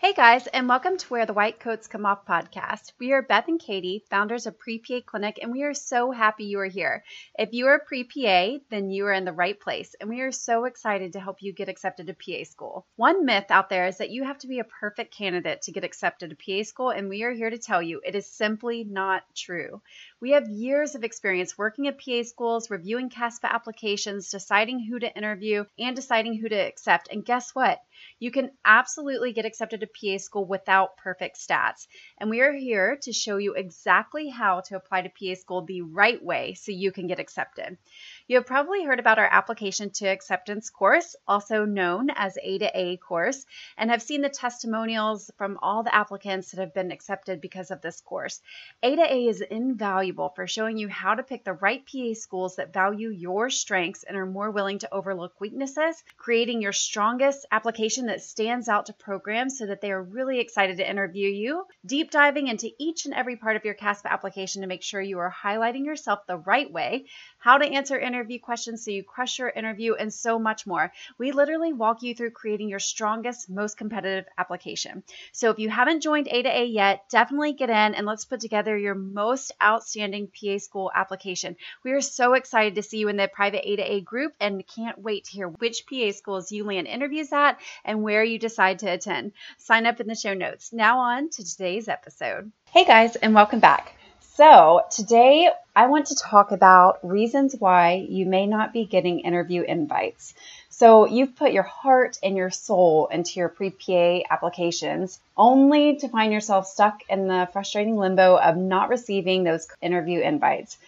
Hey guys, and welcome to Where the White Coats Come Off podcast. We are Beth and Katie, founders of Pre PA Clinic, and we are so happy you are here. If you are pre PA, then you are in the right place, and we are so excited to help you get accepted to PA school. One myth out there is that you have to be a perfect candidate to get accepted to PA school, and we are here to tell you it is simply not true. We have years of experience working at PA schools, reviewing CASPA applications, deciding who to interview, and deciding who to accept. And guess what? You can absolutely get accepted to PA school without perfect stats. And we are here to show you exactly how to apply to PA school the right way so you can get accepted. You have probably heard about our application to acceptance course, also known as A to A course, and have seen the testimonials from all the applicants that have been accepted because of this course. A to A is invaluable for showing you how to pick the right PA schools that value your strengths and are more willing to overlook weaknesses, creating your strongest application that stands out to programs so that they are really excited to interview you, deep diving into each and every part of your CASPA application to make sure you are highlighting yourself the right way, how to answer interview questions so you crush your interview, and so much more. We literally walk you through creating your strongest, most competitive application. So if you haven't joined A to A yet, definitely get in and let's put together your most outstanding PA school application. We are so excited to see you in the private A to A group and can't wait to hear which PA schools you land interviews at and where you decide to attend. Sign up in the show notes. Now on to today's episode. Hey guys, and welcome back. So, today I want to talk about reasons why you may not be getting interview invites. So, you've put your heart and your soul into your pre PA applications only to find yourself stuck in the frustrating limbo of not receiving those interview invites.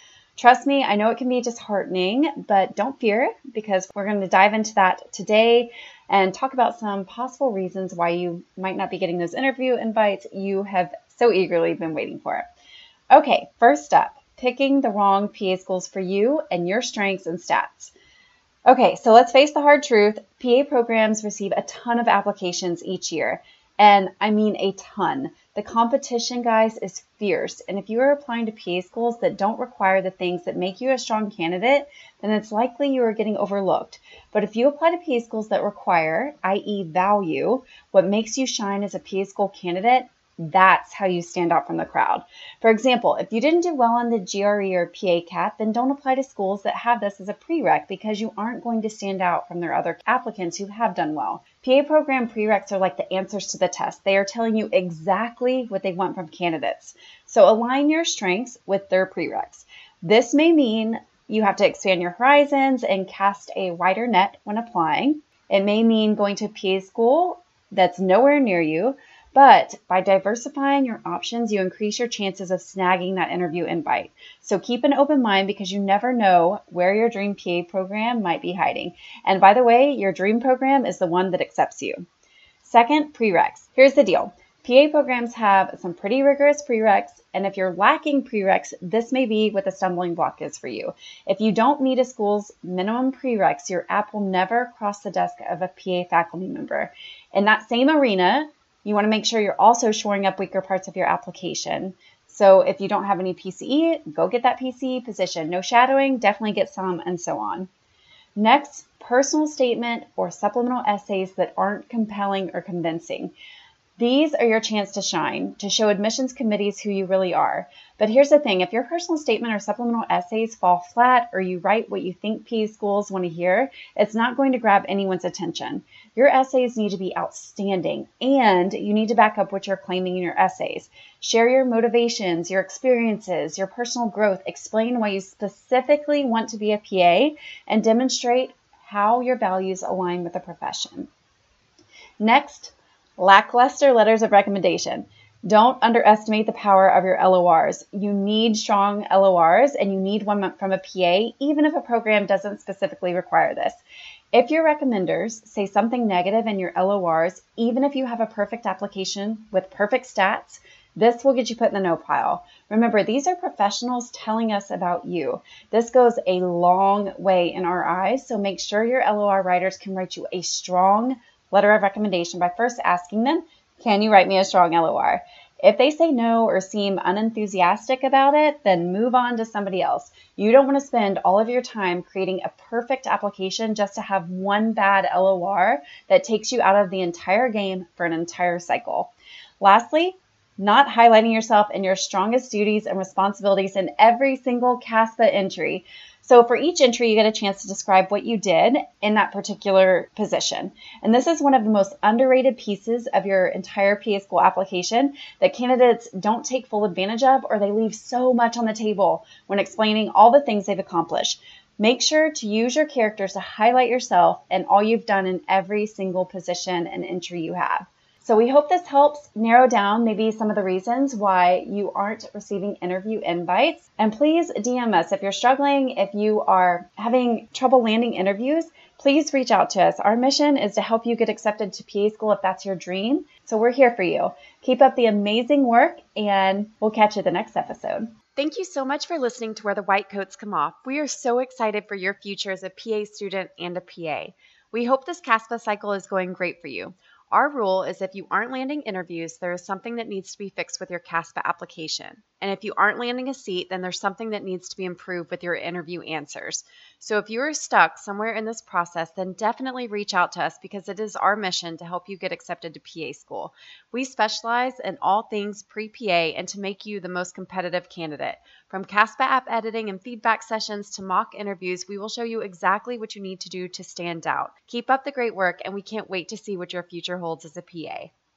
Trust me, I know it can be disheartening, but don't fear because we're going to dive into that today and talk about some possible reasons why you might not be getting those interview invites you have so eagerly been waiting for. Okay, first up, picking the wrong PA schools for you and your strengths and stats. Okay, so let's face the hard truth. PA programs receive a ton of applications each year, and I mean a ton. The competition, guys, is fierce. And if you are applying to PA schools that don't require the things that make you a strong candidate, then it's likely you are getting overlooked. But if you apply to PA schools that require, i.e., value, what makes you shine as a PA school candidate, that's how you stand out from the crowd. For example, if you didn't do well on the GRE or PA CAT, then don't apply to schools that have this as a prereq because you aren't going to stand out from their other applicants who have done well. PA program prereqs are like the answers to the test. They are telling you exactly what they want from candidates. So align your strengths with their prereqs. This may mean you have to expand your horizons and cast a wider net when applying. It may mean going to PA school that's nowhere near you but by diversifying your options, you increase your chances of snagging that interview invite. So keep an open mind because you never know where your dream PA program might be hiding. And by the way, your dream program is the one that accepts you. Second, prereqs. Here's the deal. PA programs have some pretty rigorous prereqs, and if you're lacking prereqs, this may be what the stumbling block is for you. If you don't meet a school's minimum prereqs, your app will never cross the desk of a PA faculty member. In that same arena, you want to make sure you're also shoring up weaker parts of your application. So if you don't have any PCE, go get that PCE position. No shadowing, definitely get some, and so on. Next, personal statement or supplemental essays that aren't compelling or convincing. These are your chance to shine, to show admissions committees who you really are. But here's the thing if your personal statement or supplemental essays fall flat or you write what you think PA schools want to hear, it's not going to grab anyone's attention. Your essays need to be outstanding and you need to back up what you're claiming in your essays. Share your motivations, your experiences, your personal growth, explain why you specifically want to be a PA, and demonstrate how your values align with the profession. Next, lackluster letters of recommendation. Don't underestimate the power of your LORs. You need strong LORs and you need one from a PA, even if a program doesn't specifically require this. If your recommenders say something negative in your LORs, even if you have a perfect application with perfect stats, this will get you put in the no pile. Remember, these are professionals telling us about you. This goes a long way in our eyes, so make sure your LOR writers can write you a strong letter of recommendation by first asking them, Can you write me a strong LOR? If they say no or seem unenthusiastic about it, then move on to somebody else. You don't want to spend all of your time creating a perfect application just to have one bad LOR that takes you out of the entire game for an entire cycle. Lastly, not highlighting yourself and your strongest duties and responsibilities in every single CASPA entry. So for each entry, you get a chance to describe what you did in that particular position. And this is one of the most underrated pieces of your entire PA school application that candidates don't take full advantage of or they leave so much on the table when explaining all the things they've accomplished. Make sure to use your characters to highlight yourself and all you've done in every single position and entry you have. So we hope this helps narrow down maybe some of the reasons why you aren't receiving interview invites. And please DM us if you're struggling, if you are having trouble landing interviews, please reach out to us. Our mission is to help you get accepted to PA school if that's your dream. So we're here for you. Keep up the amazing work and we'll catch you the next episode. Thank you so much for listening to Where the White Coats Come Off. We are so excited for your future as a PA student and a PA. We hope this CASPA cycle is going great for you. Our rule is if you aren't landing interviews, there is something that needs to be fixed with your CASPA application. And if you aren't landing a seat, then there's something that needs to be improved with your interview answers. So if you are stuck somewhere in this process, then definitely reach out to us because it is our mission to help you get accepted to PA school. We specialize in all things pre PA and to make you the most competitive candidate. From CASPA app editing and feedback sessions to mock interviews, we will show you exactly what you need to do to stand out. Keep up the great work, and we can't wait to see what your future holds as a PA.